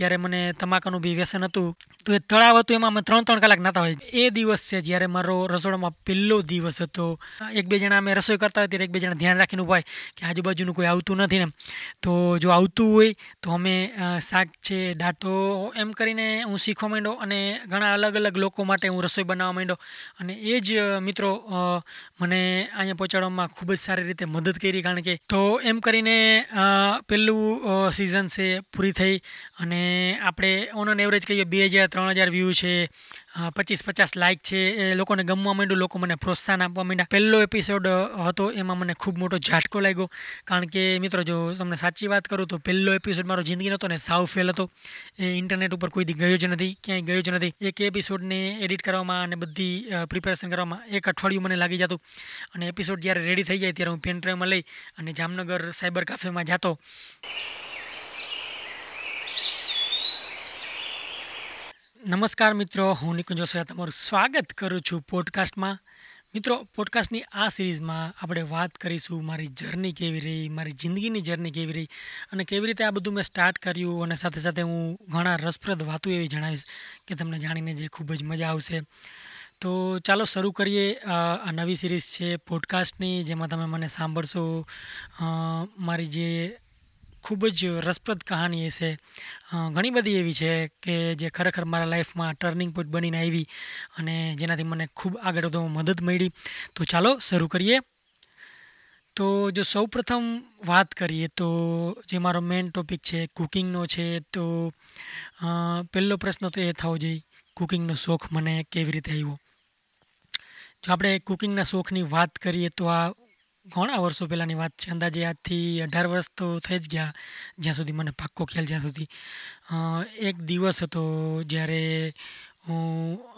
ત્યારે મને તમાકુનું બી વ્યસન હતું, તો એ તળાવ હતું, એમાં અમે ત્રણ ત્રણ કલાક નાતા હોય. એ દિવસ છે જ્યારે મારો રસોડામાં પહેલો દિવસ હતો. એક બે જણા અમે રસોઈ કરતા હોય ત્યારે એક બે જણા ધ્યાન રાખીને હોય કે આજુબાજુનું કોઈ આવતું નથી ને. તો જો આવતું હોય, તો અમે શાક છે, ડાટો, એમ કરીને હું શીખવા માંડ્યો અને ઘણા અલગ અલગ લોકો માટે હું રસોઈ બનાવવા માંડ્યો. અને એ જ મિત્રો મને અહીંયા પહોંચાડવામાં ખૂબ જ સારી રીતે મદદ કરી કારણ કે તો એમ કરીને પહેલું સિઝન છે પૂરી થઈ અને આપણે ઓન એન એવરેજ કહીએ બે હજાર, ત્રણ હજાર વ્યૂ છે પચીસ, પચાસ લાઇક છે. એ લોકોને ગમવા માંડ્યું, લોકો મને પ્રોત્સાહન આપવા માંડ્યા. પહેલો એપિસોડ હતો, એમાં મને ખૂબ મોટો ઝાટકો લાગ્યો. કારણ કે મિત્રો, જો તમને સાચી વાત કરું, તો પહેલો એપિસોડ મારો જિંદગીનો હતો ને સાવ ફેલ હતો. એ ઇન્ટરનેટ ઉપર કોઈ ગયો જ નથી, ક્યાંય ગયો જ નથી. એક એપિસોડને એડિટ કરવામાં અને બધી પ્રિપેરેશન કરવામાં એક અઠવાડિયું મને લાગી જતું. અને એપિસોડ જ્યારે રેડી થઈ જાય, ત્યારે હું પેન ડ્રાઈવમાં લઈ અને જામનગર સાયબર કાફેમાં જતો. નમસ્કાર મિત્રો, હું નિકુંજ જોશિયા તમારું સ્વાગત કરું છું પોડકાસ્ટમાં. મિત્રો, પોડકાસ્ટની આ સિરીઝમાં આપણે વાત કરીશું મારી જર્ની કેવી રહી, મારી જિંદગીની જર્ની કેવી રહી અને કેવી રીતે આ બધું મેં સ્ટાર્ટ કર્યું અને સાથે સાથે હું ઘણા રસપ્રદ વાતો એવી જણાવીશ કે તમને જાણીને જે ખૂબ જ મજા આવશે. તો ચાલો શરૂ કરીએ. આ નવી સિરીઝ છે પોડકાસ્ટની, જેમાં તમે મને સાંભળશો. મારી જે ખૂબ જ રસપ્રદ કહાની છે ઘણી બધી એવી છે કે જે ખરેખર મારા લાઈફમાં ટર્નિંગ પોઈન્ટ બનીને આવી અને જેનાથી મને ખૂબ આગળ વધવામાં મદદ મળી. તો ચાલો શરૂ કરીએ. તો જો સૌપ્રથમ વાત કરીએ તો જે મારો મેઇન ટોપિક છે, કુકિંગનો છે, તો પહેલો પ્રશ્ન તો એ થવો જોઈએ, કુકિંગનો શોખ મને કેવી રીતે આવ્યો? જો આપણે કુકિંગના શોખની વાત કરીએ તો આ ઘણા વર્ષો પહેલાંની વાત છે. અંદાજે આજથી અઢાર વર્ષ તો થઈ જ ગયા જ્યાં સુધી મને પાક્કો ખ્યાલ જ્યાં સુધી. એક દિવસ હતો જ્યારે હું,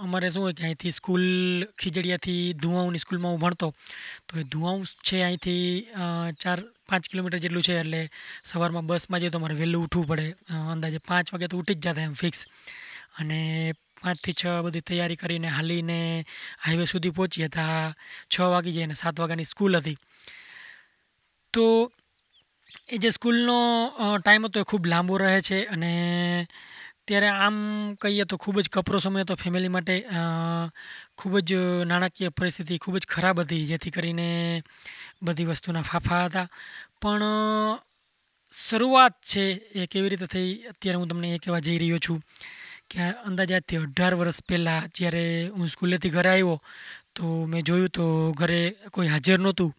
અમારે શું હોય કે અહીંથી સ્કૂલ ખીજડીયાથી ધુવાઉની સ્કૂલમાં હું ભણતો. તો એ ધુવાઉ છે અહીંથી ચાર, પાંચ કિલોમીટર જેટલું છે એટલે સવારમાં બસમાં જઈએ તો મારે વહેલું ઉઠવું પડે. અંદાજે પાંચ વાગે તો ઉઠી જ જતા એમ ફિક્સ અને પાંચથી છ બધી તૈયારી કરીને હાલીને હાઈવે સુધી પહોંચી હતા છ વાગી જાય અને સાત વાગ્યાની સ્કૂલ હતી. તો એ જે સ્કૂલનો ટાઈમ હતો એ ખૂબ લાંબો રહે છે અને ત્યારે આમ કહીએ તો ખૂબ જ કપરો સમય હતો ફેમિલી માટે. ખૂબ જ નાણાકીય પરિસ્થિતિ ખૂબ જ ખરાબ હતી, જેથી કરીને બધી વસ્તુના ફાફા હતા. પણ, શરૂઆત છે એ કેવી રીતે થઈ, અત્યારે હું તમને એ કહેવા જઈ રહ્યો છું કે અંદાજે આજથી અઢાર વર્ષ પહેલાં જ્યારે હું સ્કૂલેથી ઘરે આવ્યો, તો મેં જોયું તો ઘરે કોઈ હાજર નહોતું.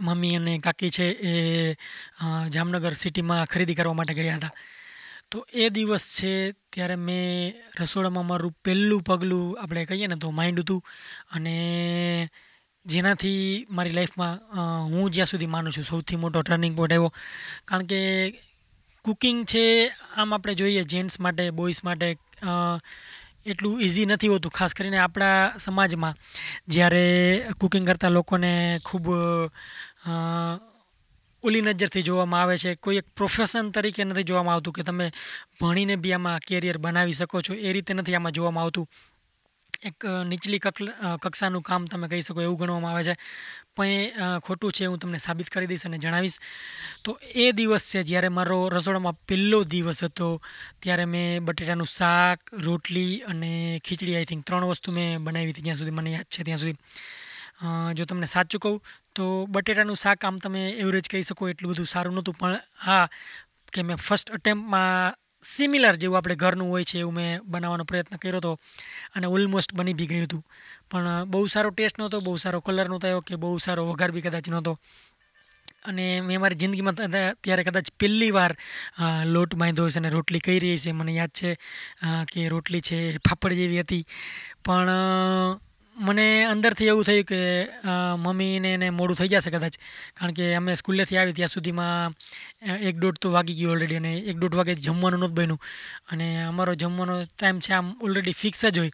મમ્મી અને કાકી છે એ જામનગર સિટીમાં ખરીદી કરવા માટે ગયા હતા. તો એ દિવસ છે ત્યારે મેં રસોડામાં મારું પહેલું પગલું આપણે કહીએ ને તો માઇન્ડ હતું અને જેનાથી મારી લાઈફમાં હું જ્યાં સુધી માનું છું સૌથી મોટો ટર્નિંગ પોઈન્ટ આવ્યો. કારણ કે કુકિંગ છે આમ આપણે જોઈએ જેન્ટ્સ માટે બોಯ್સ માટે એટલું ઇઝી નથી હોતું, ખાસ કરીને આપણા સમાજમાં. જ્યારે કુકિંગ કરતા લોકોને ખૂબ ઓલી નજરથી જોવામાં આવે છે. કોઈ એક પ્રોફેશન તરીકે નથી જોવામાં આવતું કે તમે ભણીને બી આમાં કેરિયર બનાવી શકો છો. એ રીતે નથી આમાં જોવામાં આવતું. એક નીચલી કક્ષાનું કામ તમે કહી શકો એવું ગણવામાં આવે છે. પણ ખોટું છે, હું તમને સાબિત કરી દઈશ અને જણાવીશ. તો એ દિવસ છે, જ્યારે મારો રસોડામાં પહેલો દિવસ હતો, ત્યારે મેં બટેટાનું શાક, રોટલી અને ખીચડી આઈ થિંક ત્રણ વસ્તુ મેં બનાવી હતી જ્યાં સુધી મને યાદ છે, ત્યાં સુધી. જો તમને સાચું કહું, તો બટેટાનું શાક આમ તમે એવરેજ કહી શકો, એટલું બધું સારું નહોતું. પણ હા, કે મેં ફર્સ્ટ અટેમ્પમાં સિમિલર જેવું આપણે ઘરનું હોય છે એવું મેં બનાવવાનો પ્રયત્ન કર્યો હતો અને ઓલમોસ્ટ બની બી ગયું હતું. પણ બહુ સારો ટેસ્ટ નહોતો, બહુ સારો કલર નહોતો કે બહુ સારો વઘાર બી કદાચ નહોતો. અને મેં મારી જિંદગીમાં ત્યારે કદાચ પહેલી વાર લોટ બાંધ્યો હશે અને રોટલી કરી રહી છે મને યાદ છે કે રોટલી છે ફાફડ જેવી હતી. પણ મને અંદરથી એવું થયું કે મમ્મીને એને મોડું થઈ જશે કદાચ. કારણ કે અમે સ્કૂલેથી આવી ત્યાં સુધીમાં એક દોઢ તો વાગી ગયું ઓલરેડી અને એક દોઢ વાગે જમવાનું નહોતું બન્યું. અને અમારો જમવાનો ટાઈમ છે આમ ઓલરેડી ફિક્સ જ હોય.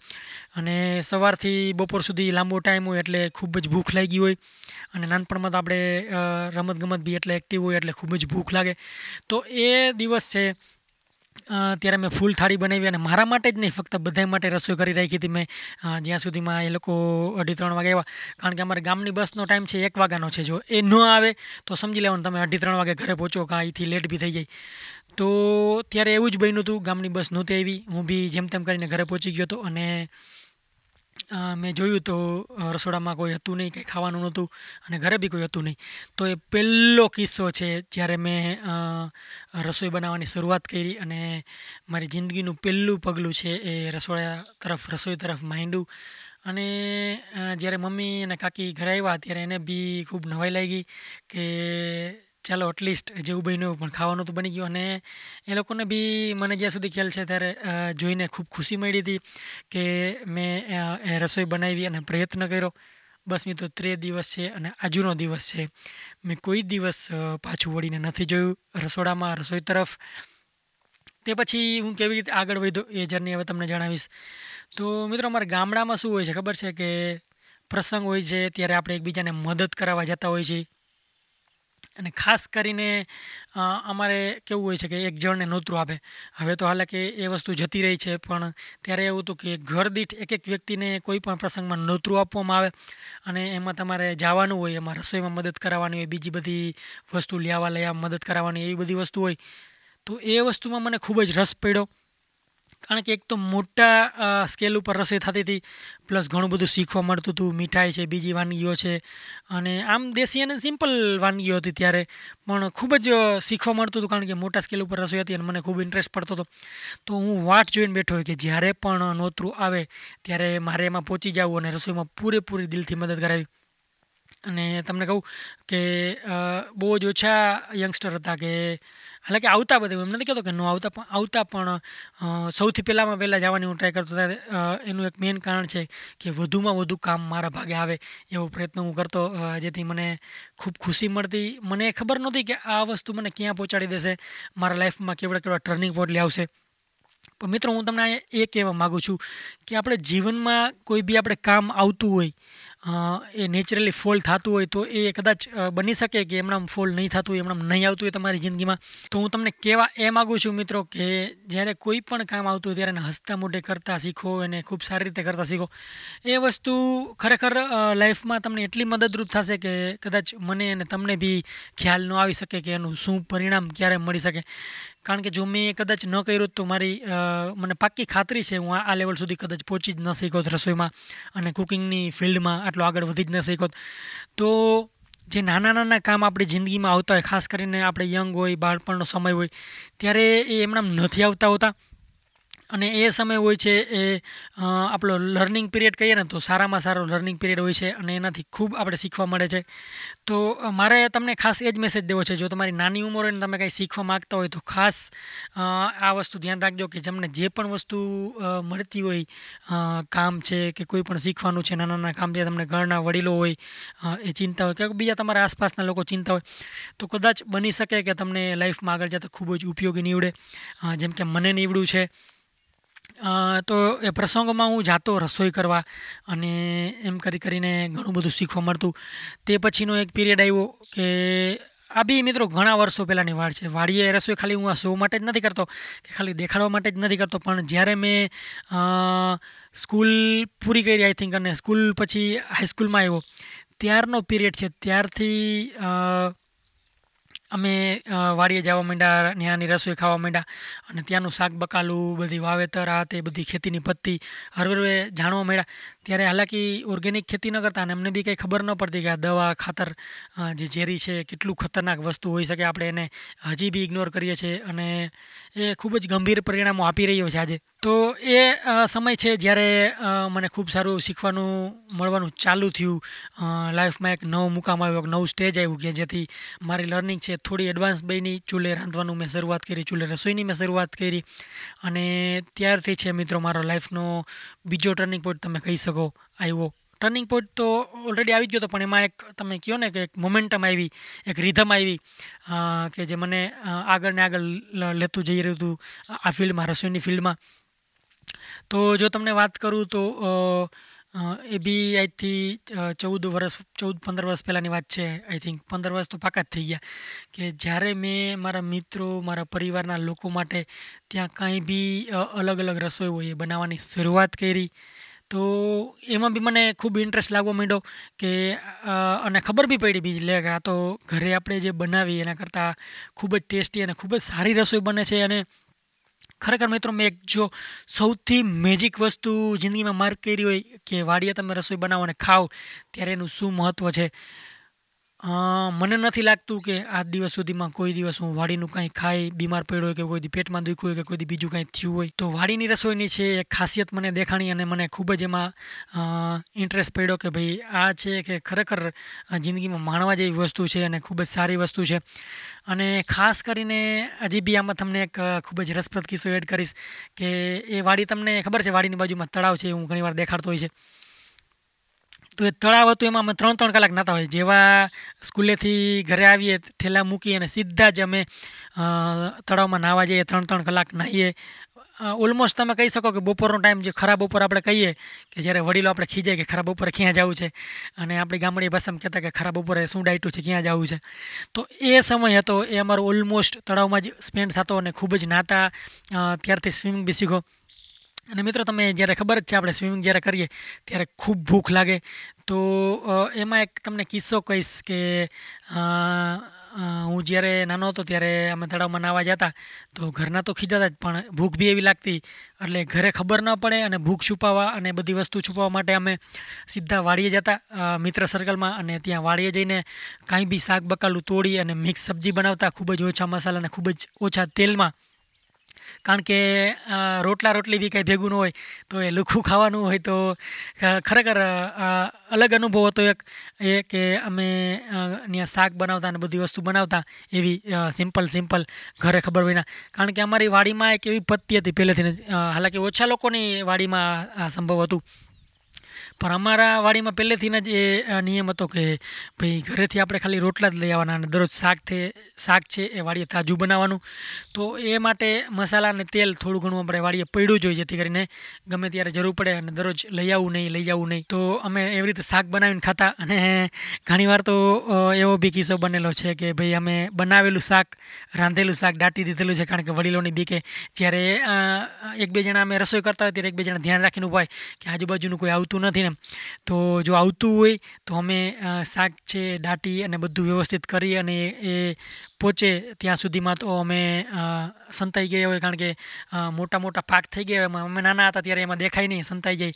અને સવારથી બપોર સુધી લાંબો ટાઈમ હોય એટલે ખૂબ જ ભૂખ લાગી હોય. અને નાનપણમાં તો આપણે રમતગમત બી એટલે એક્ટિવ હોય એટલે ખૂબ જ ભૂખ લાગે. તો એ દિવસ છે ત્યારે મેં ફૂલ થાળી બનાવી અને મારા માટે જ નહીં, ફક્ત બધા માટે રસોઈ કરી રાખી હતી મેં. જ્યાં સુધીમાં એ લોકો અઢી ત્રણ વાગે આવ્યા. કારણ કે અમારે ગામની બસનો ટાઈમ છે, એક વાગ્યાનો છે. જો એ ન આવે, તો સમજી લેવાનું તમે અઢી ત્રણ વાગે ઘરે પહોંચો, કાં અહીંથી લેટ બી થઈ જાય. તો ત્યારે એવું જ બન્યું હતું, ગામની બસ નહોતી આવી. હું બી જેમ તેમ કરીને ઘરે પહોંચી ગયો હતો અને મેં જોયું તો રસોડામાં કોઈ હતું નહીં, કંઈ ખાવાનું નહોતું અને ઘરે બી કોઈ હતું નહીં. તો એ પહેલો કિસ્સો છે જ્યારે મેં રસોઈ બનાવવાની શરૂઆત કરી અને મારી જિંદગીનું પહેલું પગલું છે એ રસોડા તરફ, રસોઈ તરફ માંડ્યું. અને જ્યારે મમ્મી અને કાકી ઘરે આવ્યા ત્યારે એને બી ખૂબ નવાઈ લાગી કે ચાલો એટલીસ્ટ જેવું બન્યું, પણ ખાવાનું તો બની ગયું. અને એ લોકોને બી મને જ્યાં સુધી ખ્યાલ છે, ત્યારે જોઈને ખૂબ ખુશી મળી હતી કે મેં એ રસોઈ બનાવી અને પ્રયત્ન કર્યો. બસ મિત્રો, ત્રે દિવસ છે અને આજુનો દિવસ છે. મેં કોઈ દિવસ પાછું વળીને નથી જોયું રસોડામાં, રસોઈ તરફ. તે પછી હું કેવી રીતે આગળ વધ્યો એ જર્ની હવે તમને જણાવીશ. તો મિત્રો, અમારા ગામડામાં શું હોય છે ખબર છે કે પ્રસંગ હોય છે, ત્યારે આપણે એકબીજાને મદદ કરાવવા જતા હોય છીએ અને ખાસ કરીને અમારે કેવું હોય છે કે એક જણને નોતરું આપે. હવે તો હાલાકી એ વસ્તુ જતી રહી છે, પણ ત્યારે એવું હતું કે ઘર દીઠ એક એક વ્યક્તિને કોઈ પણ પ્રસંગમાં નોતરું આપવામાં આવે અને એમાં તમારે જવાનું હોય, એમાં રસોઈમાં મદદ કરાવવાની હોય, બીજી બધી વસ્તુ લેવા લેવા મદદ કરાવવાની એવી બધી વસ્તુ હોય, તો એ વસ્તુમાં મને ખૂબ જ રસ પડ્યો. કારણ કે એક તો મોટા સ્કેલ ઉપર રસોઈ થતી હતી પ્લસ ઘણું બધું શીખવા મળતું હતું, મીઠાઈ છે, બીજી વાનગીઓ છે, અને આમ દેશી અને સિમ્પલ વાનગીઓ હતી ત્યારે, પણ ખૂબ જ શીખવા મળતું હતું કારણ કે મોટા સ્કેલ ઉપર રસોઈ હતી અને મને ખૂબ ઇન્ટરેસ્ટ પડતો હતો. તો હું વાટ જોઈને બેઠો હોય કે જ્યારે પણ નોતરું આવે, ત્યારે મારે એમાં પહોંચી જવું અને રસોઈમાં પૂરેપૂરી દિલથી મદદ કરાવી. અને તમને કહું કે બહુ જ ઓછા યંગસ્ટર હતા કે એટલે કે આવતા બધા એમ નથી કહેતો કે ન આવતા, પણ આવતા પણ સૌથી પહેલાંમાં પહેલાં જવાની હું ટ્રાય કરતો હતા. એનું એક મેઇન કારણ છે કે વધુમાં વધુ કામ મારા ભાગે આવે એવો પ્રયત્ન હું કરતો જેથી મને ખૂબ ખુશી મળતી. મને ખબર નહોતી કે આ વસ્તુ મને ક્યાં પહોંચાડી દેશે, મારા લાઈફમાં કેવડા કેવડા ટર્નિંગ પોઈન્ટ લઈ આવશે. પણ મિત્રો, હું તમને એ કહેવા માગું છું કે આપણે જીવનમાં કોઈ બી આપણે કામ આવતું હોય એ નેચરલી ફોલ થતું હોય તો એ કદાચ બની શકે કે એમણામ ફોલ નહીં થતું હોય એમણામ નહીં આવતું હોય તમારી જિંદગીમાં. તો હું તમને કહેવા એ માગું છું મિત્રો કે જ્યારે કોઈ પણ કામ આવતું હોય ત્યારે એને હસતા મોઢે કરતાં શીખો એને ખૂબ સારી રીતે કરતાં શીખો. એ વસ્તુ ખરેખર લાઈફમાં તમને એટલી મદદરૂપ થશે કે કદાચ મને અને તમને બી ખ્યાલ ન આવી શકે કે એનું શું પરિણામ ક્યારે મળી શકે. કારણ કે જો મેં કદાચ ન કર્યું તો મારી મને પાક્કી ખાતરી છે હું આ લેવલ સુધી કદાચ પહોંચી જ ન શીખોત રસોઈમાં અને કુકિંગની ફિલ્ડમાં આટલો આગળ વધી જ ન શીખોત તો જે નાના નાના કામ આપણી જિંદગીમાં આવતા હોય, ખાસ કરીને આપણે યંગ હોય, બાળપણનો સમય હોય, ત્યારે એ એમણે નથી આવતા હોતા. અને એ સમય હોય છે એ આપણો લર્નિંગ પિરિયડ કહીએ ને તો સારામાં સારો લર્નિંગ પિરિયડ હોય છે અને એનાથી ખૂબ આપણે શીખવા મળે છે. તો મારે તમને ખાસ એ જ મેસેજ દેવો છે, જો તમારી નાની ઉંમર હોય તમે કંઈ શીખવા માગતા હોય તો ખાસ આ વસ્તુ ધ્યાન રાખજો કે જેમને જે પણ વસ્તુ મળતી હોય કામ છે કે કોઈ પણ શીખવાનું છે, નાના નાના કામ છે, તમને ઘરના વડીલો હોય એ ચિંતા હોય કે બીજા તમારા આસપાસના લોકો ચિંતા હોય, તો કદાચ બની શકે કે તમને લાઈફમાં આગળ જતાં ખૂબ જ ઉપયોગી નીવડે. જેમ કે મને નીવડ્યું છે તો એ પ્રસંગોમાં હું જાતો રસોઈ કરવા અને એમ કરી કરીને ઘણું બધું શીખવા મળતું. તે પછીનો એક પીરિયડ આવ્યો કે આ બી મિત્રો ઘણા વર્ષો પહેલાંની વાડ છે. વાડીએ રસોઈ ખાલી હું આ શો માટે જ નથી કરતો કે ખાલી દેખાડવા માટે જ નથી કરતો. પણ જ્યારે મેં સ્કૂલ પૂરી કરી આઈ થિંક અને સ્કૂલ પછી હાઈસ્કૂલમાં આવ્યો, ત્યારનો પીરિયડ છે. ત્યારથી અમે વાડીએ જવા માંડ્યા ત્યાંની રસોઈ ખાવા માંડ્યા અને ત્યાંનું શાક બકાલું, બધી વાવેતર, આ તે બધી ખેતીની પત્તી હરવે જાણવા માંડ્યા. ત્યારે હાલાકી ઓર્ગેનિક ખેતી ન કરતા અને એમને બી કંઈ ખબર ન પડતી કે આ દવા, ખાતર જે ઝેરી છે, કેટલું ખતરનાક વસ્તુ હોઈ શકે. આપણે એને હજી બી ઇગ્નોર કરીએ છીએ અને એ ખૂબ જ ગંભીર પરિણામો આપી રહ્યો છે આજે. તો એ સમય છે જ્યારે મને ખૂબ સારું શીખવાનું, મળવાનું ચાલુ થયું. લાઈફમાં એક નવો મુકામ આવ્યો, એક નવું સ્ટેજ આવ્યું કે જેથી મારી લર્નિંગ છે થોડી એડવાન્સ બની. ચૂલે રાંધવાનું મેં શરૂઆત કરી, ચૂલે રસોઈની મેં શરૂઆત કરી. અને ત્યારથી છે મિત્રો મારો લાઈફનો બીજો ટર્નિંગ પોઈન્ટ તમે કહી શકો આવ્યો ટર્નિંગ પોઈન્ટ તો ઓલરેડી આવી ગયો હતો, પણ એમાં એક તમે કહો ને કે એક મોમેન્ટમ આવી, એક રિધમ આવી કે જે મને આગળ ને આગળ લેતું જઈ રહ્યું હતું, આ ફિલ્ડમાં રસોઈની ફિલ્ડમાં તો જો તમને વાત કરું તો એ બી આજથી ચૌદ વર્ષ, ચૌદ પંદર વર્ષ પહેલાંની વાત છે આઈ થિંક પંદર વર્ષ તો પાકા જ થઈ ગયા. કે જ્યારે મેં મારા મિત્રો, મારા પરિવારના લોકો માટે ત્યાં કાંઈ બી અલગ અલગ રસોઈ હોય એ બનાવવાની શરૂઆત કરી તો એમાં બી મને ખૂબ ઇન્ટરેસ્ટ લાગવા માંડ્યો કે અને ખબર બી પડી બીજી લે કે આ તો ઘરે આપણે જે બનાવી એના કરતાં ખૂબ જ ટેસ્ટી અને ખૂબ જ સારી રસોઈ બને છે. અને ખરેખર મિત્રો મેં એક જો સૌથી મેજિક વસ્તુ જિંદગીમાં માર્ક કરી હોય કે વાડીએ તમે રસોઈ બનાવો અને ખાઓ, ત્યારે એનું શું મહત્ત્વ છે? મને નથી લાગતું કે આજ દિવસ સુધીમાં કોઈ દિવસ હું વાડીનું કાંઈ ખાઈ બીમાર પડ્યો કે કોઈ પેટમાં દુખ્યું હોય કે કોઈ બીજું કાંઈ થયું હોય. તો વાડીની રસોઈની છે એક ખાસિયત મને દેખાણી અને મને ખૂબ જ એમાં ઇન્ટરેસ્ટ પડ્યો કે ભાઈ આ છે કે ખરેખર જિંદગીમાં માણવા જેવી વસ્તુ છે અને ખૂબ જ સારી વસ્તુ છે. અને ખાસ કરીને હજી બી આમાં તમને એક ખૂબ જ રસપ્રદ કિસ્સો એડ કરીશ કે એ વાડી તમને ખબર છે વાડીની બાજુમાં તળાવ છે હું ઘણીવાર દેખાડતો હોય છે. તો એ તળાવ હતું, એમાં અમે ત્રણ ત્રણ કલાક નહોતા હોય. જેવા સ્કૂલેથી ઘરે આવીએ, ઠેલા મૂકી અને સીધા જ અમે તળાવમાં નાહવા જઈએ ત્રણ ત્રણ કલાક નાહીએ. ઓલમોસ્ટ તમે કહી શકો કે બપોરનો ટાઈમ જે ખરાબ બપોર આપણે કહીએ, કે જ્યારે વડીલો આપણે ખીજાય કે ખરાબ બપોરે ક્યાં જવું છે? અને આપણી ગામડી ભાષામાં કહેતા કે ખરાબ બપોરે શું ડાયટું છે, ક્યાં જવું છે? તો એ સમય હતો, એ અમારો ઓલમોસ્ટ તળાવમાં જ સ્પેન્ડ થતો અને ખૂબ જ નાતા ત્યારથી સ્વિમિંગ બી શીખો. અને મિત્રો તમે જ્યારે ખબર જ છે, આપણે સ્વિમિંગ જ્યારે કરીએ, ત્યારે ખૂબ ભૂખ લાગે. તો એમાં એક તમને કિસ્સો કહીશ કે હું જ્યારે નાનો હતો, ત્યારે અમે તળાવમાં નાવા જતા. તો ઘરના તો ખીજાતા જ, પણ ભૂખ બી એવી લાગતી. એટલે ઘરે ખબર ન પડે અને ભૂખ છુપાવવા અને બધી વસ્તુ છુપાવવા માટે અમે સીધા વાડીએ જતા મિત્ર સર્કલમાં અને ત્યાં વાડીએ જઈને કાંઈ બી શાક બકાલું તોડી અને મિક્સ સબ્જી બનાવતા, ખૂબ જ ઓછા મસાલા અને ખૂબ જ ઓછા તેલમાં કારણ કે રોટલા રોટલી બી કાંઈ ભેગું ન હોય, તો એ લુખું ખાવાનું હોય તો ખરેખર અલગ અનુભવ હતો એક, એ કે અમે ત્યાં શાક બનાવતા અને બધી વસ્તુ બનાવતા, એવી સિમ્પલ સિમ્પલ, ઘરે ખબર હોય ના. કારણ કે અમારી વાડીમાં એક એવી પત્તી હતી પહેલેથી હાલાકી ઓછા લોકોની વાડીમાં આ સંભવ હતું. પણ અમારા વાડીમાં પહેલેથી જ એ નિયમ હતો કે ભાઈ ઘરેથી આપણે ખાલી રોટલા જ લઈ આવવાના અને દરરોજ શાક તે શાક છે એ વાડીએ તાજું બનાવવાનું. તો એ માટે મસાલા અને તેલ થોડું ઘણું આપણે વાડીએ પડ્યું જોઈએ જેથી કરીને ગમે ત્યારે જરૂર પડે અને દરરોજ લઈ આવવું નહીં, લઈ આવવું નહીં. તો અમે એવી રીતે શાક બનાવીને ખાતા અને ઘણીવાર તો એવો બી કિસ્સો બનેલો છે કે ભાઈ અમે બનાવેલું શાક, રાંધેલું શાક દાટી દીધેલું છે કારણ કે વડીલોની બીકે જ્યારે એક બે જણા અમે રસોઈ કરતા હોય ત્યારે એક બે જણા ધ્યાન રાખીને ઊભા કે આજુબાજુનું કોઈ આવતું નથી તો જો આવતું હોય, તો અમે શાક છે, દાટી અને બધું વ્યવસ્થિત કરી અને એ પહોંચે ત્યાં સુધીમાં તો અમે સંતાઈ ગયા હોય, કારણ કે મોટા મોટા પાક થઈ ગયા હોય, અમે નાના હતા ત્યારે એમાં દેખાય નહીં, સંતાઈ જાય.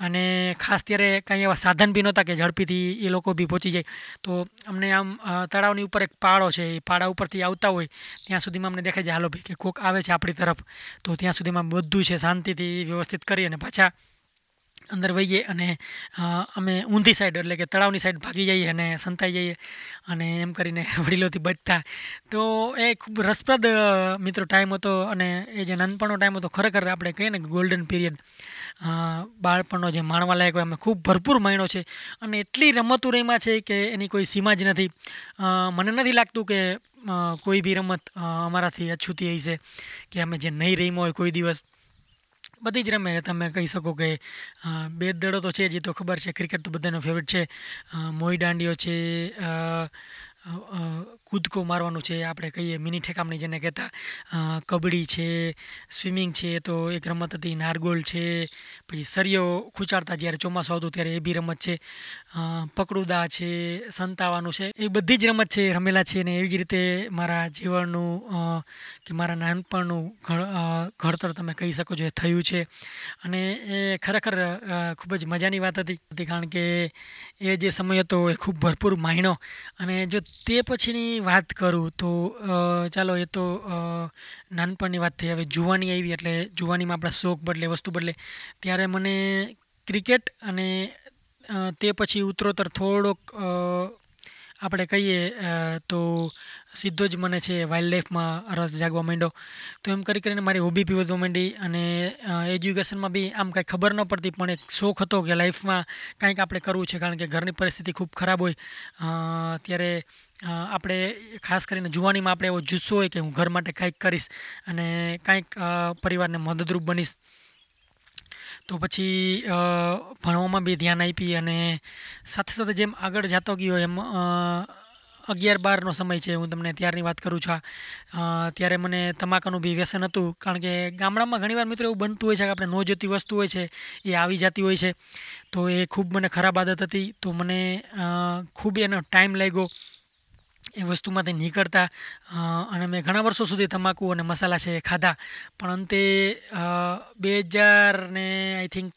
અને ખાસ ત્યારે કાંઈ એવા સાધન બી નહોતા કે ઝડપીથી એ લોકો બી પહોંચી જાય. તો અમને આમ તળાવની ઉપર એક પાળો છે, એ પાળા ઉપરથી આવતા હોય, ત્યાં સુધીમાં અમને દેખાય છે, હાલો ભાઈ, કે કોક આવે છે આપણી તરફ. તો ત્યાં સુધીમાં બધું છે, શાંતિથી વ્યવસ્થિત કરી અને પાછા અંદર વહીએ અને અમે ઊંધી સાઈડ એટલે કે તળાવની સાઈડ ભાગી જઈએ અને સંતાઈ જઈએ અને એમ કરીને વડીલોથી બચતા. તો એ ખૂબ રસપ્રદ મિત્રો ટાઈમ હતો અને એ જે નાનપણનો ટાઈમ હતો ખરેખર આપણે કહીએ ને ગોલ્ડન પીરિયડ બાળપણનો જે માણવા લાયક હોય અમે ખૂબ ભરપૂર માણ્યો છે અને એટલી રમતો રહીમાં છે કે એની કોઈ સીમા જ નથી. મને નથી લાગતું કે કોઈ બી રમત અમારાથી અછૂતી હશે કે અમે જે નહીં રમ્યો હોય કોઈ દિવસ. બધી જ રમે. તમે કહી શકો કે બે દડો તો છે જ, એ તો ખબર છે. ક્રિકેટ તો બધાનો ફેવરેટ છે. મોઈ દાંડિયો છે કૂદકો મારવાનું છે, આપણે કહીએ મિની ઠેકામણી જેને કહેતા કબડ્ડી છે, સ્વિમિંગ છે, તો એક રમત હતી નારગોલ છે, પછી સરિયો ખૂંચાડતા જ્યારે ચોમાસું આવતું ત્યારે એ બી રમત છે પકડુદા છે, સંતાવાનું છે, એ બધી જ રમત છે, રમેલા છે ને એવી જ રીતે મારા જીવનનું કે મારા નાનપણનું ઘડતર તમે કહી શકો છો એ થયું છે. અને એ ખરેખર ખૂબ જ મજાની વાત હતી, કારણ કે એ જે સમય હતો એ ખૂબ ભરપૂર માયણો. અને જો તે પછીની વાત કરું તો ચાલો એ તો નાનપણની વાત થઈ. હવે જુવાની આવી એટલે જુવાનીમાં આપણા શોખ બદલે, વસ્તુ બદલે. ત્યારે મને ક્રિકેટ અને તે પછી ઉત્તરોત્તર થોડોક આપણે કહીએ તો સીધો જ મને છે વાઇલ્ડ લાઈફમાં રસ જાગવા માંડ્યો. તો એમ કરી કરીને મારી હોબી બી વધવા માંડી અને એજ્યુકેશનમાં બી આમ કાંઈ ખબર ન પડતી, પણ એક શોખ હતો કે લાઈફમાં કાંઈક આપણે કરવું છે, કારણ કે ઘરની પરિસ્થિતિ ખૂબ ખરાબ હોય. ત્યારે આપણે ખાસ કરીને જુવાનીમાં આપણે એવો જુસ્સો હોય કે હું ઘર માટે કાંઈક કરીશ અને કાંઈક પરિવારને મદદરૂપ બનીશ. તો પછી ભણવામાં બી ધ્યાન આપી અને સાથે સાથે જેમ આગળ જતો ગયો એમ અગિયાર બારનો સમય છે, હું તમને ત્યારની વાત કરું છું ત્યારે મને તમાકુનું બી વ્યસન હતું, કારણ કે ગામડામાં ઘણીવાર મિત્રો એવું બનતું હોય છે કે આપણે ન જોતી વસ્તુ હોય છે, એ આવી જતી હોય છે. તો એ ખૂબ મને ખરાબ આદત હતી, તો મને ખૂબ એનો ટાઈમ લાગ્યો. એ વસ્તુમાંથી નીકળતા અને મેં ઘણા વર્ષો સુધી તમાકુ અને મસાલા છે એ ખાધા. પણ અંતે બે હજાર ને, આઈ થિંક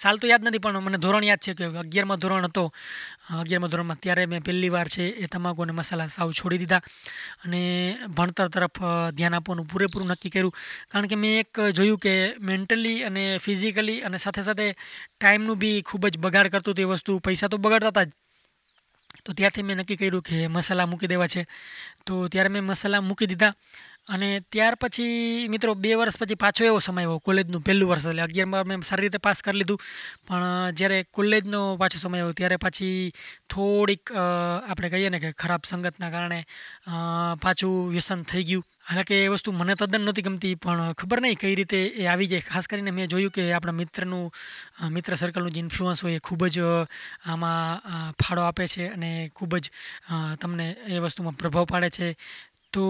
સાલ તો યાદ નથી, પણ મને ધોરણ યાદ છે કે અગિયારમાં ધોરણ હતો. અગિયારમાં ધોરણમાં ત્યારે મેં પહેલી વાર છે એ તમાકુ અને મસાલા સાવ છોડી દીધા. અને ભણતર તરફ ધ્યાન આપવાનું પૂરેપૂરું નક્કી કર્યું. કારણ કે મેં એક જોયું કે મેન્ટલી અને ફિઝિકલી અને સાથે સાથે ટાઈમનું બી ખૂબ જ બગાડ કરતું તે વસ્તુ. પૈસા તો બગાડતા હતા જ. તો ત્યારથી મેં નક્કી કર્યું કે મસાલા મૂકી દેવા છે. તો ત્યારે મેં મસાલા મૂકી દીધા અને ત્યાર પછી મિત્રો બે વર્ષ પછી પાછો એવો સમય આવ્યો, કોલેજનું પહેલું વર્ષ. એટલે અગિયારમાં મેં સારી રીતે પાસ કરી લીધું. પણ જ્યારે કોલેજનો પાછો સમય આવ્યો, ત્યારે પાછી થોડીક આપણે કહીએ ને કે ખરાબ સંગતના કારણે પાછું વ્યસન થઈ ગયું. હાલાંકે એ વસ્તુ મને તદ્દન નહોતી ગમતી, પણ ખબર નહીં કઈ રીતે એ આવી જાય. ખાસ કરીને મેં જોયું કે આપણા મિત્રનું મિત્ર સર્કલનું જે ઇન્ફ્લુઅન્સ હોય એ ખૂબ જ આમાં ફાળો આપે છે અને ખૂબ જ તમને એ વસ્તુમાં પ્રભાવ પાડે છે. તો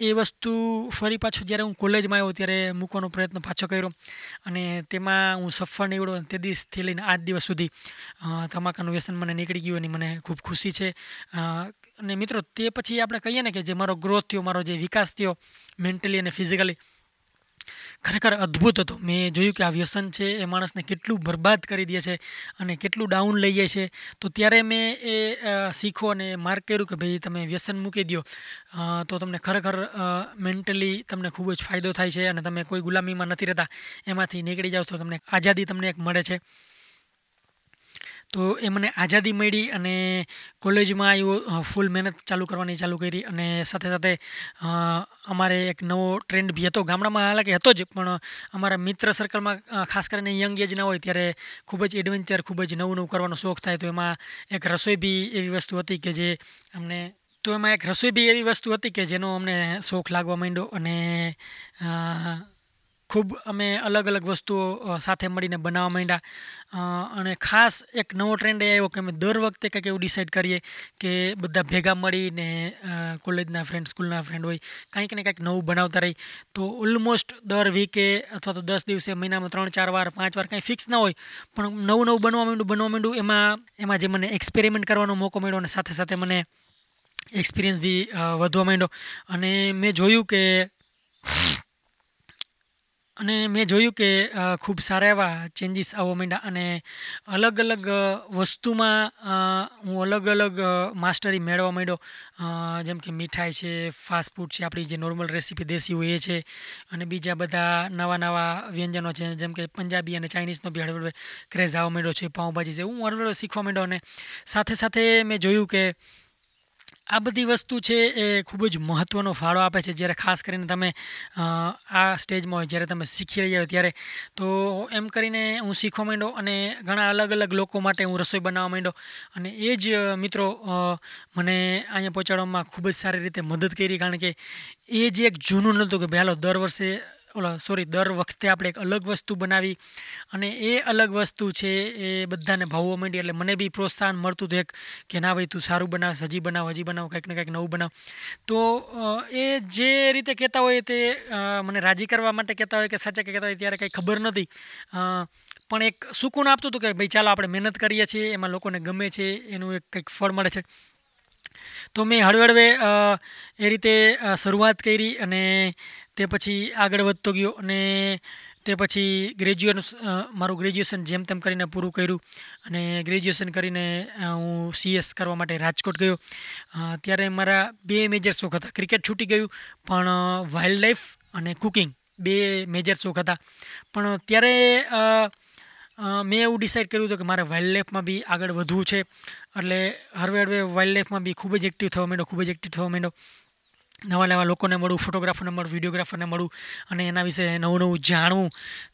એ વસ્તુ ફરી પાછો જ્યારે હું કોલેજમાં આવ્યો ત્યારે મૂકવાનો પ્રયત્ન પાછો કર્યો અને તેમાં હું સફળ નીવડ્યો તે દિવસથી લઈને આજ દિવસ સુધી તમાકાનું વ્યસન મને નીકળી ગયું અને મને ખૂબ ખુશી છે. અને મિત્રો, તે પછી આપણે કહીએ ને કે જે મારો ગ્રોથ થયો, મારો જે વિકાસ થયો મેન્ટલી અને ફિઝિકલી ખરેખર અદ્ભુત હતો. મેં જોયું કે આ વ્યસન છે એ માણસને કેટલું બરબાદ કરી દે છે અને કેટલું ડાઉન લઈ જાય છે. તો ત્યારે મેં એ શીખો અને માર્ક કર્યું કે ભાઈ તમે વ્યસન મૂકી દો તો તમને ખરેખર મેન્ટલી તમને ખૂબ જ ફાયદો થાય છે અને તમે કોઈ ગુલામીમાં નથી રહેતા. એમાંથી નીકળી જાઓ તો તમને આઝાદી તમને એક મળે છે. તો એ મને આઝાદી મળી અને કોલેજમાં આવ્યો ફૂલ મહેનત ચાલુ કરવાની ચાલુ કરી અને સાથે સાથે અમારે એક નવો ટ્રેન્ડ બી હતો. ગામડામાં હાલાકી હતો જ, પણ અમારા મિત્ર સર્કલમાં ખાસ કરીને યંગ એજના હોય ત્યારે ખૂબ જ એડવેન્ચર, ખૂબ જ નવું નવું કરવાનો શોખ થાય. તો એમાં એક રસોઈ બી એવી વસ્તુ હતી કે જે અમને, તો એમાં એક રસોઈ બી એવી વસ્તુ હતી કે જેનો અમને શોખ લાગવા માંડ્યો અને ખૂબ અમે અલગ અલગ વસ્તુઓ સાથે મળીને બનાવવા માંડ્યા. અને ખાસ એક નવો ટ્રેન્ડ એ આવ્યો કે અમે દર વખતે કંઈક એવું ડિસાઇડ કરીએ કે બધા ભેગા મળીને કોલેજના ફ્રેન્ડ સ્કૂલના ફ્રેન્ડ હોય, કંઈક ને કંઈક નવું બનાવતા રહી તો ઓલમોસ્ટ દર વીકે અથવા તો દસ દિવસે, મહિનામાં ત્રણ, ચાર વાર, પાંચ વાર કંઈ ફિક્સ ના હોય, પણ નવું નવું બનવા માંડ્યું બનવા માંડ્યું, એમાં એમાં જે મને એક્સપેરિમેન્ટ કરવાનો મોકો મળ્યો અને સાથે સાથે મને એક્સપિરિયન્સ બી વધવા માંડ્યો. અને મેં જોયું કે અને મેં જોયું કે ખૂબ સારા એવા ચેન્જીસ આવવા માંડ્યા અને અલગ અલગ વસ્તુમાં હું અલગ અલગ માસ્ટરી મેળવવા માંડ્યો. જેમ કે મીઠાઈ છે ફાસ્ટ ફૂડ છે, આપણી જે નોર્મલ રેસીપી દેશી હોય એ છે, અને બીજા બધા નવા નવા વ્યંજનો છે, જેમ કે પંજાબી અને ચાઇનીઝનો બી હળવડે ક્રેઝ આવવા માંડ્યો છે, પાઉંભાજી છે, હું હળવડ શીખવા માંડ્યો અને સાથે સાથે મેં જોયું કે આ બધી વસ્તુ છે એ ખૂબ જ મહત્ત્વનો ફાળો આપે છે. જ્યારે ખાસ કરીને તમે આ સ્ટેજમાં હોય, જ્યારે તમે શીખી રહ્યા હોય ત્યારે, તો એમ કરીને હું શીખવા માંડ્યો અને ઘણા અલગ અલગ લોકો માટે હું રસોઈ બનાવવા માંડ્યો અને એ જ મિત્રો મને અહીંયા પહોંચાડવામાં ખૂબ જ સારી રીતે મદદ કરી. કારણ કે એ જે એક જૂનું નહોતું કે ભાઈ હાલો, દર વર્ષે ઓલા સોરી દર વખતે આપણે એક અલગ વસ્તુ બનાવી અને એ અલગ વસ્તુ છે એ બધાને ભાવવા માંડી એટલે મને બી પ્રોત્સાહન મળતું હતું એક કે ના ભાઈ, તું સારું બનાવ, હજી બનાવ હજી બનાવ, કંઈક ને કંઈક નવું બનાવ. તો એ જે રીતે કહેતા હોય તે મને રાજી કરવા માટે કહેતા હોય કે સાચા કહેતા હોય ત્યારે કંઈ ખબર નથી પણ એક સુકૂન આપતું હતું કે ભાઈ, ચાલો આપણે મહેનત કરીએ છીએ, એમાં લોકોને ગમે છે, એનું એક કંઈક ફળ મળે છે. તો મેં હળવે એ રીતે શરૂઆત કરી અને તે પછી આગળ વધતો ગયો અને તે પછી ગ્રેજ્યુએશન મારું ગ્રેજ્યુએશન જેમ તેમ કરીને પૂરું કર્યું અને ગ્રેજ્યુએશન કરીને હું સીએસ કરવા માટે રાજકોટ ગયો. ત્યારે મારા બે મેજર શોખ હતા. ક્રિકેટ છૂટી ગયું, પણ વાઇલ્ડ લાઈફ અને કુકિંગ બે મેજર શોખ હતા. પણ ત્યારે મેં એવું ડિસાઇડ કર્યું હતું કે મારે વાઇલ્ડ લાઈફમાં બી આગળ વધવું છે. એટલે હળવે હળવે વાઇલ્ડ લાઈફમાં બી ખૂબ જ એક્ટિવ થવા માંડ્યો, ખૂબ જ એક્ટિવ થવા માંડ્યો. નવા નવા લોકોને મળું, ફોટોગ્રાફરને મળું, વિડીયોગ્રાફરને મળું અને એના વિશે નવું નવું જાણવું.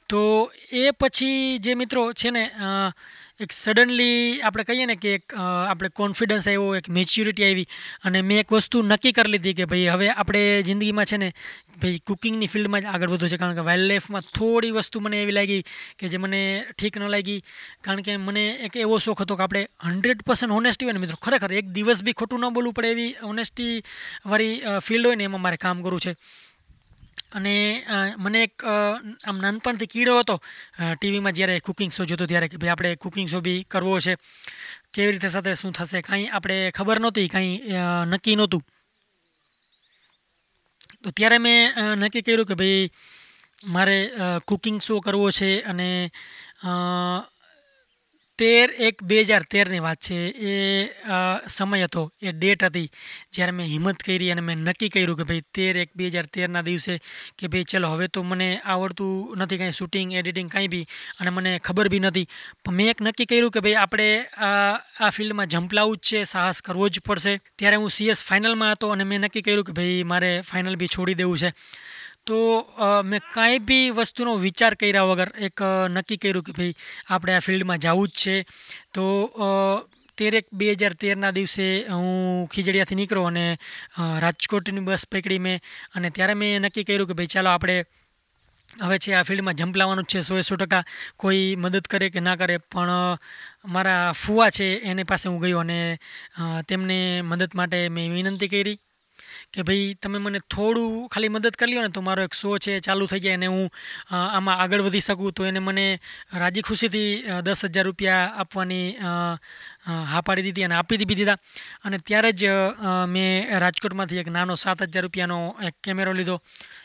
તો એ પછી જે મિત્રો છે ને એક સડનલી આપણે કહીએ ને કે એક આપણે કોન્ફિડન્સ આવ્યો, એક મેચ્યોરિટી આવી અને મેં એક વસ્તુ નક્કી કરી લીધી કે ભાઈ હવે આપણે જિંદગીમાં છે ને ભાઈ કુકિંગની ફિલ્ડમાં જ આગળ વધવું છે. કારણ કે વાઇલ્ડ લાઈફમાં થોડી વસ્તુ મને એવી લાગી કે જે મને ઠીક ન લાગી. કારણ કે મને એક એવો શોખ હતો કે આપણે હંડ્રેડ પર્સન્ટ હોનેસ્ટી હોય ને મિત્રો, ખરેખર એક દિવસ બી ખોટું ન બોલવું પડે એવી હોનેસ્ટીવાળી ફિલ્ડ હોય ને એમાં મારે કામ કરવું છે. અને મને એક આમ નાનપણથી કીડો હતો ટીવીમાં જ્યારે કુકિંગ શો જોતો ત્યારે કે ભાઈ આપણે કુકિંગ શો બી કરવો છે, કેવી રીતે સાથે શું થશે કાંઈ આપણે ખબર નહોતી, કાંઈ નક્કી નહોતું. તો ત્યારે મેં નક્કી કર્યું કે ભાઈ મારે કુકિંગ શો કરવો છે અને તેર એક બે હજાર તેરની વાત છે. એ સમય હતો. એ ડેટ હતી જ્યારે મેં હિંમત કરી અને મેં નક્કી કર્યું કે ભાઈ તેર એક બે હજાર તેરના દિવસે કે ભાઈ ચલો, હવે તો મને આવડતું નથી કાંઈ શૂટિંગ એડિટિંગ કાંઈ બી અને મને ખબર બી નથી. પણ મેં એક નક્કી કર્યું કે ભાઈ આપણે આ ફિલ્ડમાં ઝંપલાવું જ છે, સાહસ કરવો જ પડશે. ત્યારે હું સીએસ ફાઇનલમાં હતો અને મેં નક્કી કર્યું કે ભાઈ મારે ફાઇનલ બી છોડી દેવું છે. તો મેં કાંઈ બી વસ્તુનો વિચાર કર્યા વગર એક નક્કી કર્યું કે ભાઈ આપણે આ ફિલ્ડમાં જવું જ છે. તો તેરેક બે હજાર તેરના દિવસે હું ખીજડીયાથી નીકળ્યો અને રાજકોટની બસ પકડી મેં અને ત્યારે મેં નક્કી કર્યું કે ભાઈ ચાલો આપણે હવે છે આ ફિલ્ડમાં જંપ લાવવાનું જ છે, સો સો ટકા કોઈ મદદ કરે કે ના કરે. પણ મારા ફુવા છે એની પાસે હું ગયો અને તેમને મદદ માટે મેં વિનંતી કરી. કે ભાઈ તમે મને થોડું ખાલી મદદ કરી લ્યો ને તો મારો એક શો છે ચાલુ થઈ જાય અને હું આમાં આગળ વધી શકું. તો એને મને રાજી ખુશીથી દસ હજાર રૂપિયા આપવાની હા પાડી દીધી અને આપી દીધી દીધા. અને ત્યારે જ મેં રાજકોટમાંથી એક નાનો સાત હજાર રૂપિયાનો એક કેમેરો લીધો,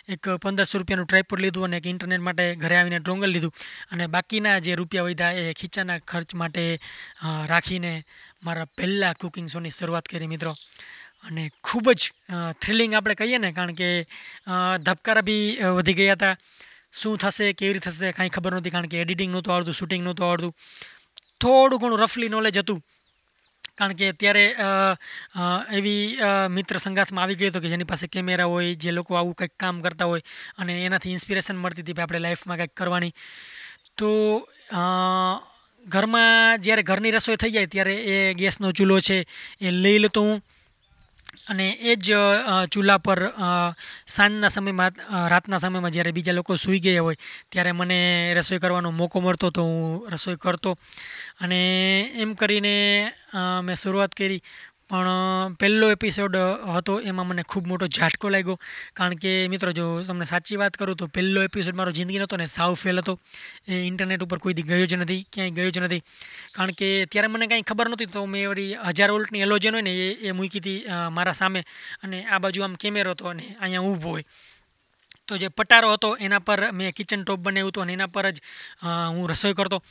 એક પંદરસો રૂપિયાનું ટ્રાયપોડ લીધું અને એક ઇન્ટરનેટ માટે ઘરે આવીને ડ્રોંગલ લીધું. અને બાકીના જે રૂપિયા વધ્યા એ ખીચાના ખર્ચ માટે રાખીને મારા પહેલાં કુકિંગ શોની શરૂઆત કરી મિત્રો. અને ખૂબ જ થ્રિલિંગ આપણે કહીએ ને કારણ કે ધબકારા બી વધી ગયા હતા. શું થશે કેવી રીતે થશે કાંઈ ખબર નહોતી કારણ કે એડિટિંગ નહોતું આવડતું શૂટિંગ નહોતું આવડતું. થોડું ઘણું રફલી નોલેજ હતું. કારણ કે ત્યારે અ, અ, એવી મિત્ર સંગાથમાં આવી ગયો હતો કે જેની પાસે કેમેરા હોય જે લોકો આવું કંઈક કામ કરતા હોય અને એનાથી ઇન્સ્પિરેશન મળતી હતી આપણે લાઈફમાં કંઈક કરવાની. તો ઘરમાં જ્યારે ઘરની રસોઈ થઈ જાય ત્યારે એ ગેસનો ચૂલો છે એ લઈ લેતો હું. અને એ જ ચૂલા પર સાંજના સમયમાં રાતના સમયમાં જ્યારે બીજા લોકો સૂઈ ગયા હોય, ત્યારે મને રસોઈ કરવાનો મોકો મળતો તો હું રસોઈ કરતો. અને એમ કરીને મેં શરૂઆત કરી. પણ પહેલો એપિસોડ હતો, એમાં મને ખૂબ મોટો ઝાટકો લાગ્યો. કારણ કે, મિત્રો, જો તમને સાચી વાત કરું, તો પહેલો એપિસોડ મારો જિંદગીનો હતો ને સાવ ફેલ હતો. એ ઇન્ટરનેટ ઉપર કોઈ દી ગયો જ નથી, ક્યાંય ગયો જ નથી. કારણ કે, ત્યારે મને કાંઈ ખબર નહોતી, તો મેં વળી હજાર વોલ્ટની એલોજન હોય ને, એ એ મૂકી હતી મારા સામે. અને આ બાજુ આમ કેમેરો હતો અને અહીંયા ઊભો હોય. તો જે પટારો હતો, એના પર મેં કિચન ટોપ બનાવ્યું હતું અને એના પર જ હું રસોઈ કરતો.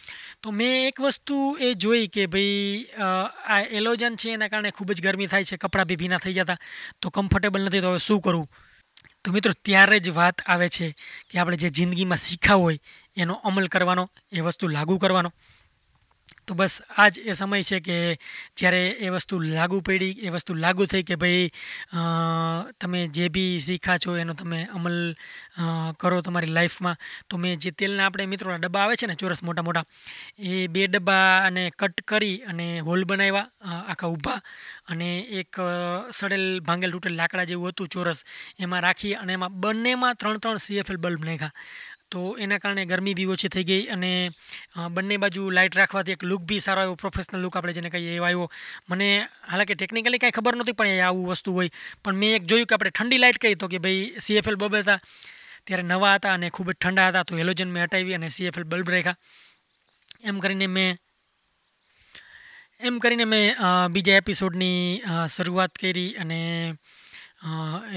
તો મેં એક વસ્તુ એ જોઈ કે ભાઈ આ એલોજન છે એના કારણે ખૂબ જ ગરમી થાય છે, કપડાં બી ભીના થઈ જતા, તો કમ્ફર્ટેબલ નથી, તો હવે શું કરવું તો મિત્રો, ત્યારે જ વાત આવે છે કે આપણે જે જિંદગીમાં શીખ્યા હોય, એનો અમલ કરવાનો, એ વસ્તુ લાગુ કરવાનો. તો બસ આ જ એ સમય છે કે જ્યારે એ વસ્તુ લાગુ પડી, એ વસ્તુ લાગુ થઈ કે ભાઈ તમે જે બી શીખ્યા છો એનો તમે અમલ કરો તમારી લાઈફમાં. તો મેં જે તેલના આપણે મિત્રોના ડબ્બા આવે છે ને ચોરસ મોટા મોટા, એ બે ડબ્બા અને કટ કરી અને હોલ બનાવ્યા આખા ઊભા. અને એક સડેલ ભાંગેલ તૂટેલ લાકડા જેવું હતું ચોરસ. એમાં રાખી અને એમાં બંનેમાં ત્રણ ત્રણ સીએફએલ બલ્બ નાખ્યા. તો એના કારણે ગરમી બી ઓછી થઈ ગઈ અને બંને બાજુ લાઇટ રાખવાથી એક લુક બી સારો આવ્યો પ્રોફેશનલ લુક આપણે જેને કહીએ એવો આવ્યો. મને હાલાકી ટેકનિકલી કાંઈ ખબર નહોતી પણ એ આવું વસ્તુ હોય. પણ મેં એક જોયું કે આપણે ઠંડી લાઇટ કહી તો કે ભાઈ સીએફએલ બલ્બ હતા. ત્યારે નવા હતા અને ખૂબ જ ઠંડા હતા તો હેલોજન મેં હટાવી અને સીએફએલ બલ્બ રાખ્યા. એમ કરીને મેં, એમ કરીને મેં બીજા એપિસોડની શરૂઆત કરી અને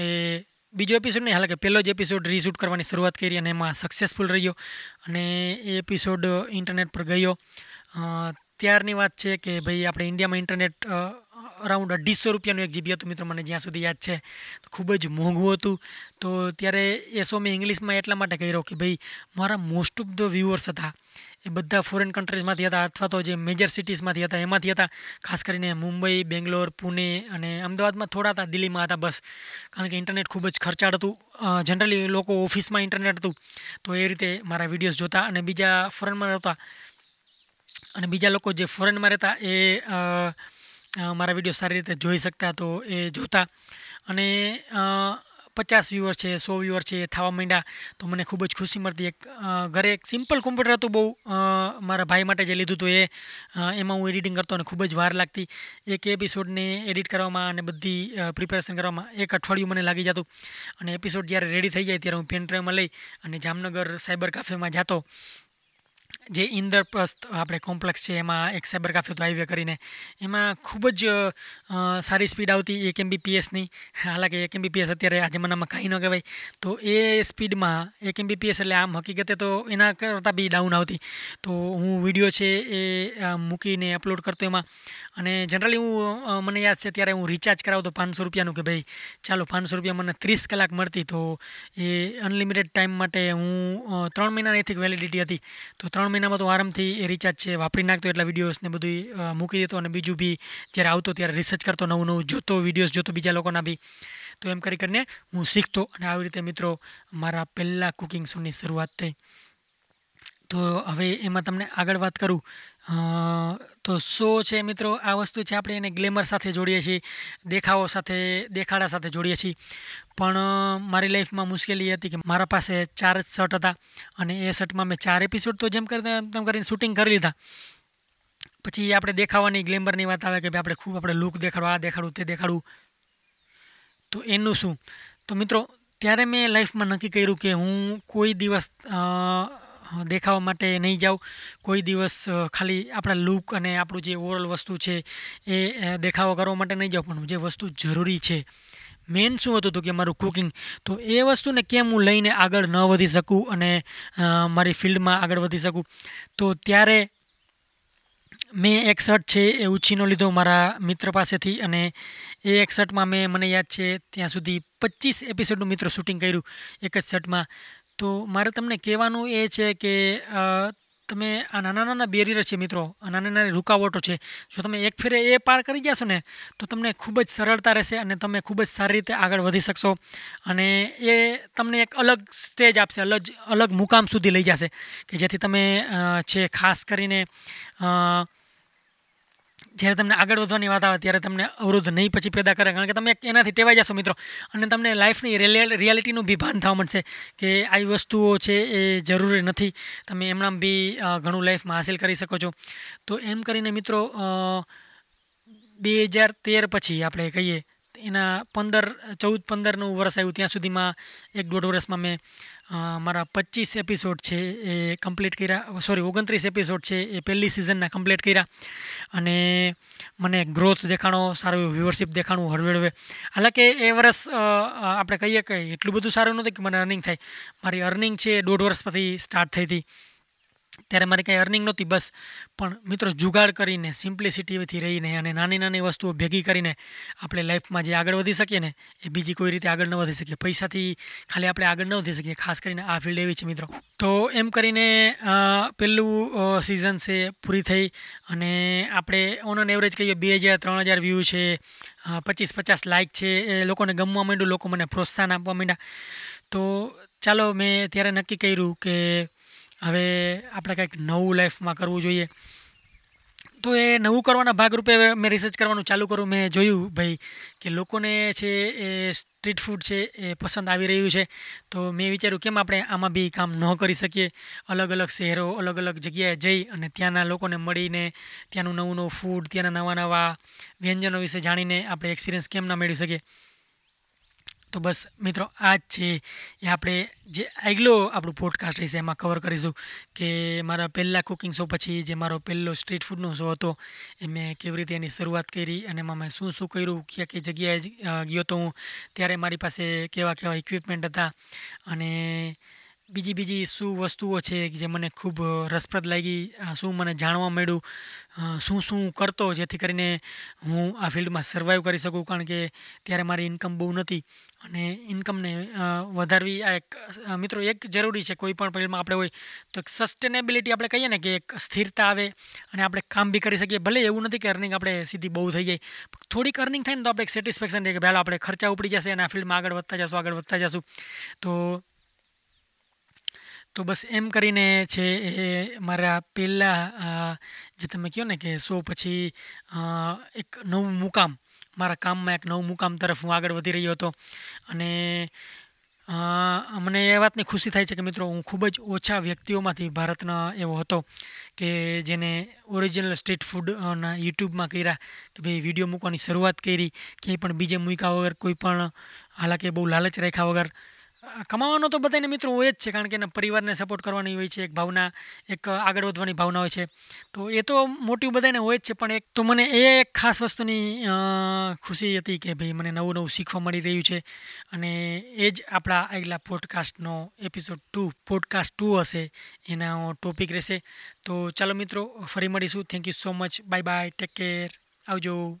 એ બીજો એપિસોડ નહીં, હાલાકી પહેલો જ એપિસોડ રીશૂટ કરવાની શરૂઆત કરી અને એમાં સક્સેસફુલ રહ્યો અને એ એપિસોડ ઇન્ટરનેટ પર ગયો. ત્યારની વાત છે કે ભાઈ આપણે ઇન્ડિયામાં ઇન્ટરનેટ અરાઉન્ડ અઢીસો રૂપિયાનું એક જીબી હતું મિત્રો, મને જ્યાં સુધી યાદ છે. ખૂબ જ મોંઘું હતું. તો ત્યારે એ શો મેં ઇંગ્લિશમાં એટલા માટે કર્યો કે ભાઈ મારા મોસ્ટ ઓફ ધ વ્યુઅર્સ હતા. એ બધા ફોરેન કન્ટ્રીઝમાંથી હતા અથવા તો જે મેજર સિટીઝમાંથી હતા, એમાંથી હતા. ખાસ કરીને મુંબઈ, બેંગ્લોર, પુણે અને અમદાવાદમાં થોડા હતા, દિલ્હીમાં હતા બસ. કારણ કે ઇન્ટરનેટ ખૂબ જ ખર્ચાળ હતું. જનરલી લોકો ઓફિસમાં ઇન્ટરનેટ હતું. તો એ રીતે મારા વિડીયોઝ જોતા અને બીજા ફોરેનમાં રહેતા. અને બીજા લોકો જે ફોરેનમાં રહેતા એ મારા વીડિયો સારી રીતે જોઈ શકતા તો એ જોતા. અને પચાસ વ્યૂઅર છે, સો વ્યૂઅર છે, એ થવા માંડ્યા, તો મને ખૂબ જ ખુશી મળતી. એક ઘરે એક સિમ્પલ કોમ્પ્યુટર હતું બહુ મારા ભાઈ માટે જે લીધું હતું એ એમાં હું એડિટિંગ કરતો અને ખૂબ જ વાર લાગતી. એક એપિસોડને એડિટ કરવામાં અને બધી પ્રિપેરેશન કરવામાં એક અઠવાડિયું મને લાગી જતું. અને એપિસોડ જ્યારે રેડી થઈ જાય ત્યારે હું પેન ડ્રાઈવમાં લઈ અને જામનગર સાયબર કાફેમાં જતો. જે ઇન્દ્રપ્રસ્થ આપણે કોમ્પ્લેક્સ છે, એમાં એક સાયબર કાફે તો હાઈવે કરીને એમાં ખૂબ જ સારી સ્પીડ આવતી એક એમબીપીએસની હાલાકી એક એમબીપીએસ અત્યારે આ જમાનામાં કાંઈ ન કહેવાય. તો એ સ્પીડમાં એક એમબીપીએસ એટલે આમ હકીકતે તો એના કરતાં બી ડાઉન આવતી. તો હું વીડિયો છે એ મૂકીને અપલોડ કરતો એમાં. અને જનરલી હું મને યાદ છે ત્યારે હું રિચાર્જ કરાવતો પાંચસો રૂપિયાનું કે ભાઈ, ચાલો પાંચસો રૂપિયા મને ત્રીસ કલાક મળતી તો એ અનલિમિટેડ ટાઈમ માટે હું ત્રણ મહિનાની એથી વેલિડિટી હતી. તો ત્રણ મહિનામાં તો આરામથી રિચાર્જ છે, વાપરી નાખતો એટલા વિડીયોઝને બધું મૂકી દેતો અને બીજું બી જ્યારે આવતો ત્યારે રિસર્ચ કરતો, નવું નવું જોતો વિડીયોઝ જોતો બીજા લોકોના બી. તો એમ કરી કરીને હું શીખતો અને આવી રીતે મિત્રો મારા પહેલાં કુકિંગ શોની શરૂઆત થઈ. તો હવે એમાં તમને આગળ વાત કરું. તો શો છે મિત્રો? આ વસ્તુ છે આપણે એને ગ્લેમર સાથે જોડીએ છીએ, દેખાવો સાથે, દેખાડા સાથે જોડીએ છીએ. પણ મારી લાઈફમાં મુશ્કેલી હતી કે મારા પાસે ચાર જ શર્ટ હતા અને એ શર્ટમાં મેં ચાર એપિસોડ તો જેમ કરતા તેમ કરીને શૂટિંગ કરી લીધા. પછી આપણે દેખાવાની, ગ્લેમરની વાત આવે કે ભાઈ આપણે ખૂબ આપણે લુક દેખાડવું આ દેખાડું, તે દેખાડું. તો એનું શું? તો મિત્રો, ત્યારે મેં લાઈફમાં નક્કી કર્યું કે હું કોઈ દિવસ દેખાવા માટે નહીં જાઉં. કોઈ દિવસ ખાલી આપણા લુક અને આપણું જે ઓવરઓલ વસ્તુ છે એ દેખાવો કરવા માટે નહીં જાઉં, પણ જે વસ્તુ જરૂરી છે. મેન શું હતું હતું કે મારું કુકિંગ તો એ વસ્તુને કેમ હું લઈને આગળ ન વધી શકું અને મારી ફિલ્ડમાં આગળ વધી શકું? તો ત્યારે મેં એક શર્ટ છે એ ઉછીનો લીધો મારા મિત્ર પાસેથી અને એ એક શર્ટમાં મેં, મને યાદ છે, ત્યાં સુધી પચીસ એપિસોડનું મિત્રો શૂટિંગ કર્યું એક જ શર્ટમાં. તો મારે તમને કહેવાનું એ છે કે તમે આ નાના નાના બેરિયર છે મિત્રો, આ નાની રૂકાવટો છે, જો તમે એક ફેરે એ પાર કરી જશો ને, તો તમને ખૂબ જ સરળતા રહેશે અને તમે ખૂબ જ સારી રીતે આગળ વધી શકશો. અને એ તમને એક અલગ સ્ટેજ આપશે, અલગ અલગ મુકામ સુધી લઈ જશે, કે જેથી તમે છે, ખાસ કરીને જ્યારે તમને આગળ વધવાની વાત આવે ત્યારે તમને અવરોધ નહીં પછી પેદા કરે. કારણ કે તમે એનાથી ટેવાઈ જશો મિત્રો. અને તમને લાઈફની રિયાલિટીનું બી ભાન થવા મળશે કે આવી વસ્તુઓ છે એ જરૂરી નથી. તમે એમણામ બી ઘણું લાઈફમાં હાસિલ કરી શકો છો. તો એમ કરીને મિત્રો બે હજાર તેર પછી આપણે કહીએ, એના પંદર, ચૌદ, પંદરનું વર્ષ આવ્યું. ત્યાં સુધીમાં એક દોઢ વર્ષમાં મેં મારા પચીસ એપિસોડ છે એ કમ્પ્લીટ કર્યા. સોરી ઓગણત્રીસ એપિસોડ છે એ પહેલી સિઝનના કમ્પ્લીટ કર્યા. અને મને ગ્રોથ દેખાણો, સારું એવું વ્યુઅરશિપ દેખાણું હળવેળવે. હાલાંકि એ વર્ષ આપણે કહીએ કે એટલું બધું સારું નહોતું કે મને અર્નિંગ થાય. મારી અર્નિંગ છે દોઢ વર્ષ પછી સ્ટાર્ટ થઈ હતી. ત્યારે મારી કંઈ અર્નિંગ નહોતી, બસ. પણ મિત્રો, જુગાડ કરીને સિમ્પ્લિસિટીથી રહીને અને નાની નાની વસ્તુઓ ભેગી કરીને આપણે લાઈફમાં જે આગળ વધી શકીએ ને, એ બીજી કોઈ રીતે આગળ ન વધી શકીએ. પૈસાથી ખાલી આપણે આગળ ન વધી શકીએ, ખાસ કરીને આ ફિલ્ડ એવી છે, મિત્રો. તો એમ કરીને પહેલું સિઝન છે, પૂરી થઈ અને આપણે ઓન એન એવરેજ કહીએ, બે હજાર, ત્રણ હજાર વ્યૂ છે પચીસ, પચાસ લાઇક છે, એ લોકોને ગમવા માંડ્યું, લોકો મને પ્રોત્સાહન આપવા માંડ્યા. તો ચાલો, મેં ત્યારે નક્કી કર્યું કે હવે આપણે કંઈક નવું લાઈફમાં કરવું જોઈએ. તો એ નવું કરવાના ભાગરૂપે મેં રિસર્ચ કરવાનું ચાલુ કરું મેં જોયું ભાઈ કે લોકોને છે એ સ્ટ્રીટ ફૂડ છે એ પસંદ આવી રહ્યું છે. તો મેં વિચાર્યું કેમ આપણે આમાં બી કામ ન કરી શકીએ? અલગ અલગ શહેરો, અલગ અલગ જગ્યાએ જઈ અને ત્યાંના લોકોને મળીને ત્યાંનું નવું નવું ફૂડ ત્યાંના નવા નવા વ્યંજનો વિશે જાણીને આપણે એક્સપિરિયન્સ કેમ ના મેળવી શકીએ? તો બસ મિત્રો, આ જ છે. એ આપણે જે આગલો આપણું પોડકાસ્ટ રહેશે એમાં કવર કરીશું કે મારા પહેલાં કુકિંગ શો પછી જે મારો પહેલો સ્ટ્રીટ ફૂડનો શો હતો, એ મેં કેવી રીતે એની શરૂઆત કરી અને એમાં મેં શું શું કર્યું, ક્યાં કઈ જગ્યાએ ગયો તો હું, ત્યારે મારી પાસે કેવા કેવા ઇક્વિપમેન્ટ હતા અને બીજી બીજી શું વસ્તુઓ છે જે મને ખૂબ રસપ્રદ લાગી શું મને જાણવા મળ્યું શું શું કરતો જેથી કરીને હું આ ફિલ્ડમાં સર્વાઈવ કરી શકું? કારણ કે ત્યારે મારી ઇન્કમ બહુ નથી અને ઇન્કમને વધારવી આ એક મિત્રો એક જરૂરી છે કોઈ પણ ફિલ્ડમાં આપણે હોય તો એક સસ્ટેનેબિલિટી આપણે કહીએ ને કે એક સ્થિરતા આવે અને આપણે કામ બી કરી શકીએ. ભલે એવું નથી કે અર્નિંગ આપણે સીધી બહુ થઈ જાય થોડીક અર્નિંગ થાય ને તો આપણે એક સેટિસ્ફેક્શન રહે કે પહેલાં આપણે ખર્ચા ઉપડી જશે અને આ ફિલ્ડમાં આગળ વધતા જશું, આગળ વધતા જશું. તો તો બસ એમ કરીને છે એ મારા પહેલાં જે તમે કહો ને કે સો પછી એક નવું મુકામ, મારા કામમાં એક નવું મુકામ તરફ હું આગળ વધી રહ્યો હતો. અને મને એ વાતની ખુશી થાય છે કે મિત્રો હું ખૂબ જ ઓછા વ્યક્તિઓમાંથી ભારતનો એવો હતો કે જેને ઓરિજિનલ સ્ટ્રીટ ફૂડના યુટ્યુબમાં કર્યા કે ભાઈ વીડિયો મૂકવાની શરૂઆત કરી, ક્યાંય પણ બીજે મૂક્યા વગર કોઈ પણ, હાલાકી બહુ લાલચ રાખ્યા વગર કમાવાનો તો બધાને મિત્રો હોય જ છે, કારણ કે એના પરિવારને સપોર્ટ કરવાની હોય છે, એક ભાવના, એક આગળ વધવાની ભાવના હોય છે. તો એ તો મોટી બધાને હોય જ છે, પણ એક તો મને એ એક ખાસ વસ્તુની ખુશી હતી કે ભાઈ મને નવું નવું શીખવા મળી રહ્યું છે. અને એ જ આપણા આગલા પોડકાસ્ટનો એપિસોડ ટુ પોડકાસ્ટ ટુ હશે, એના ટોપિક રહેશે. તો ચાલો મિત્રો, ફરી મળીશું. Thank you so much bye bye take care આવજો.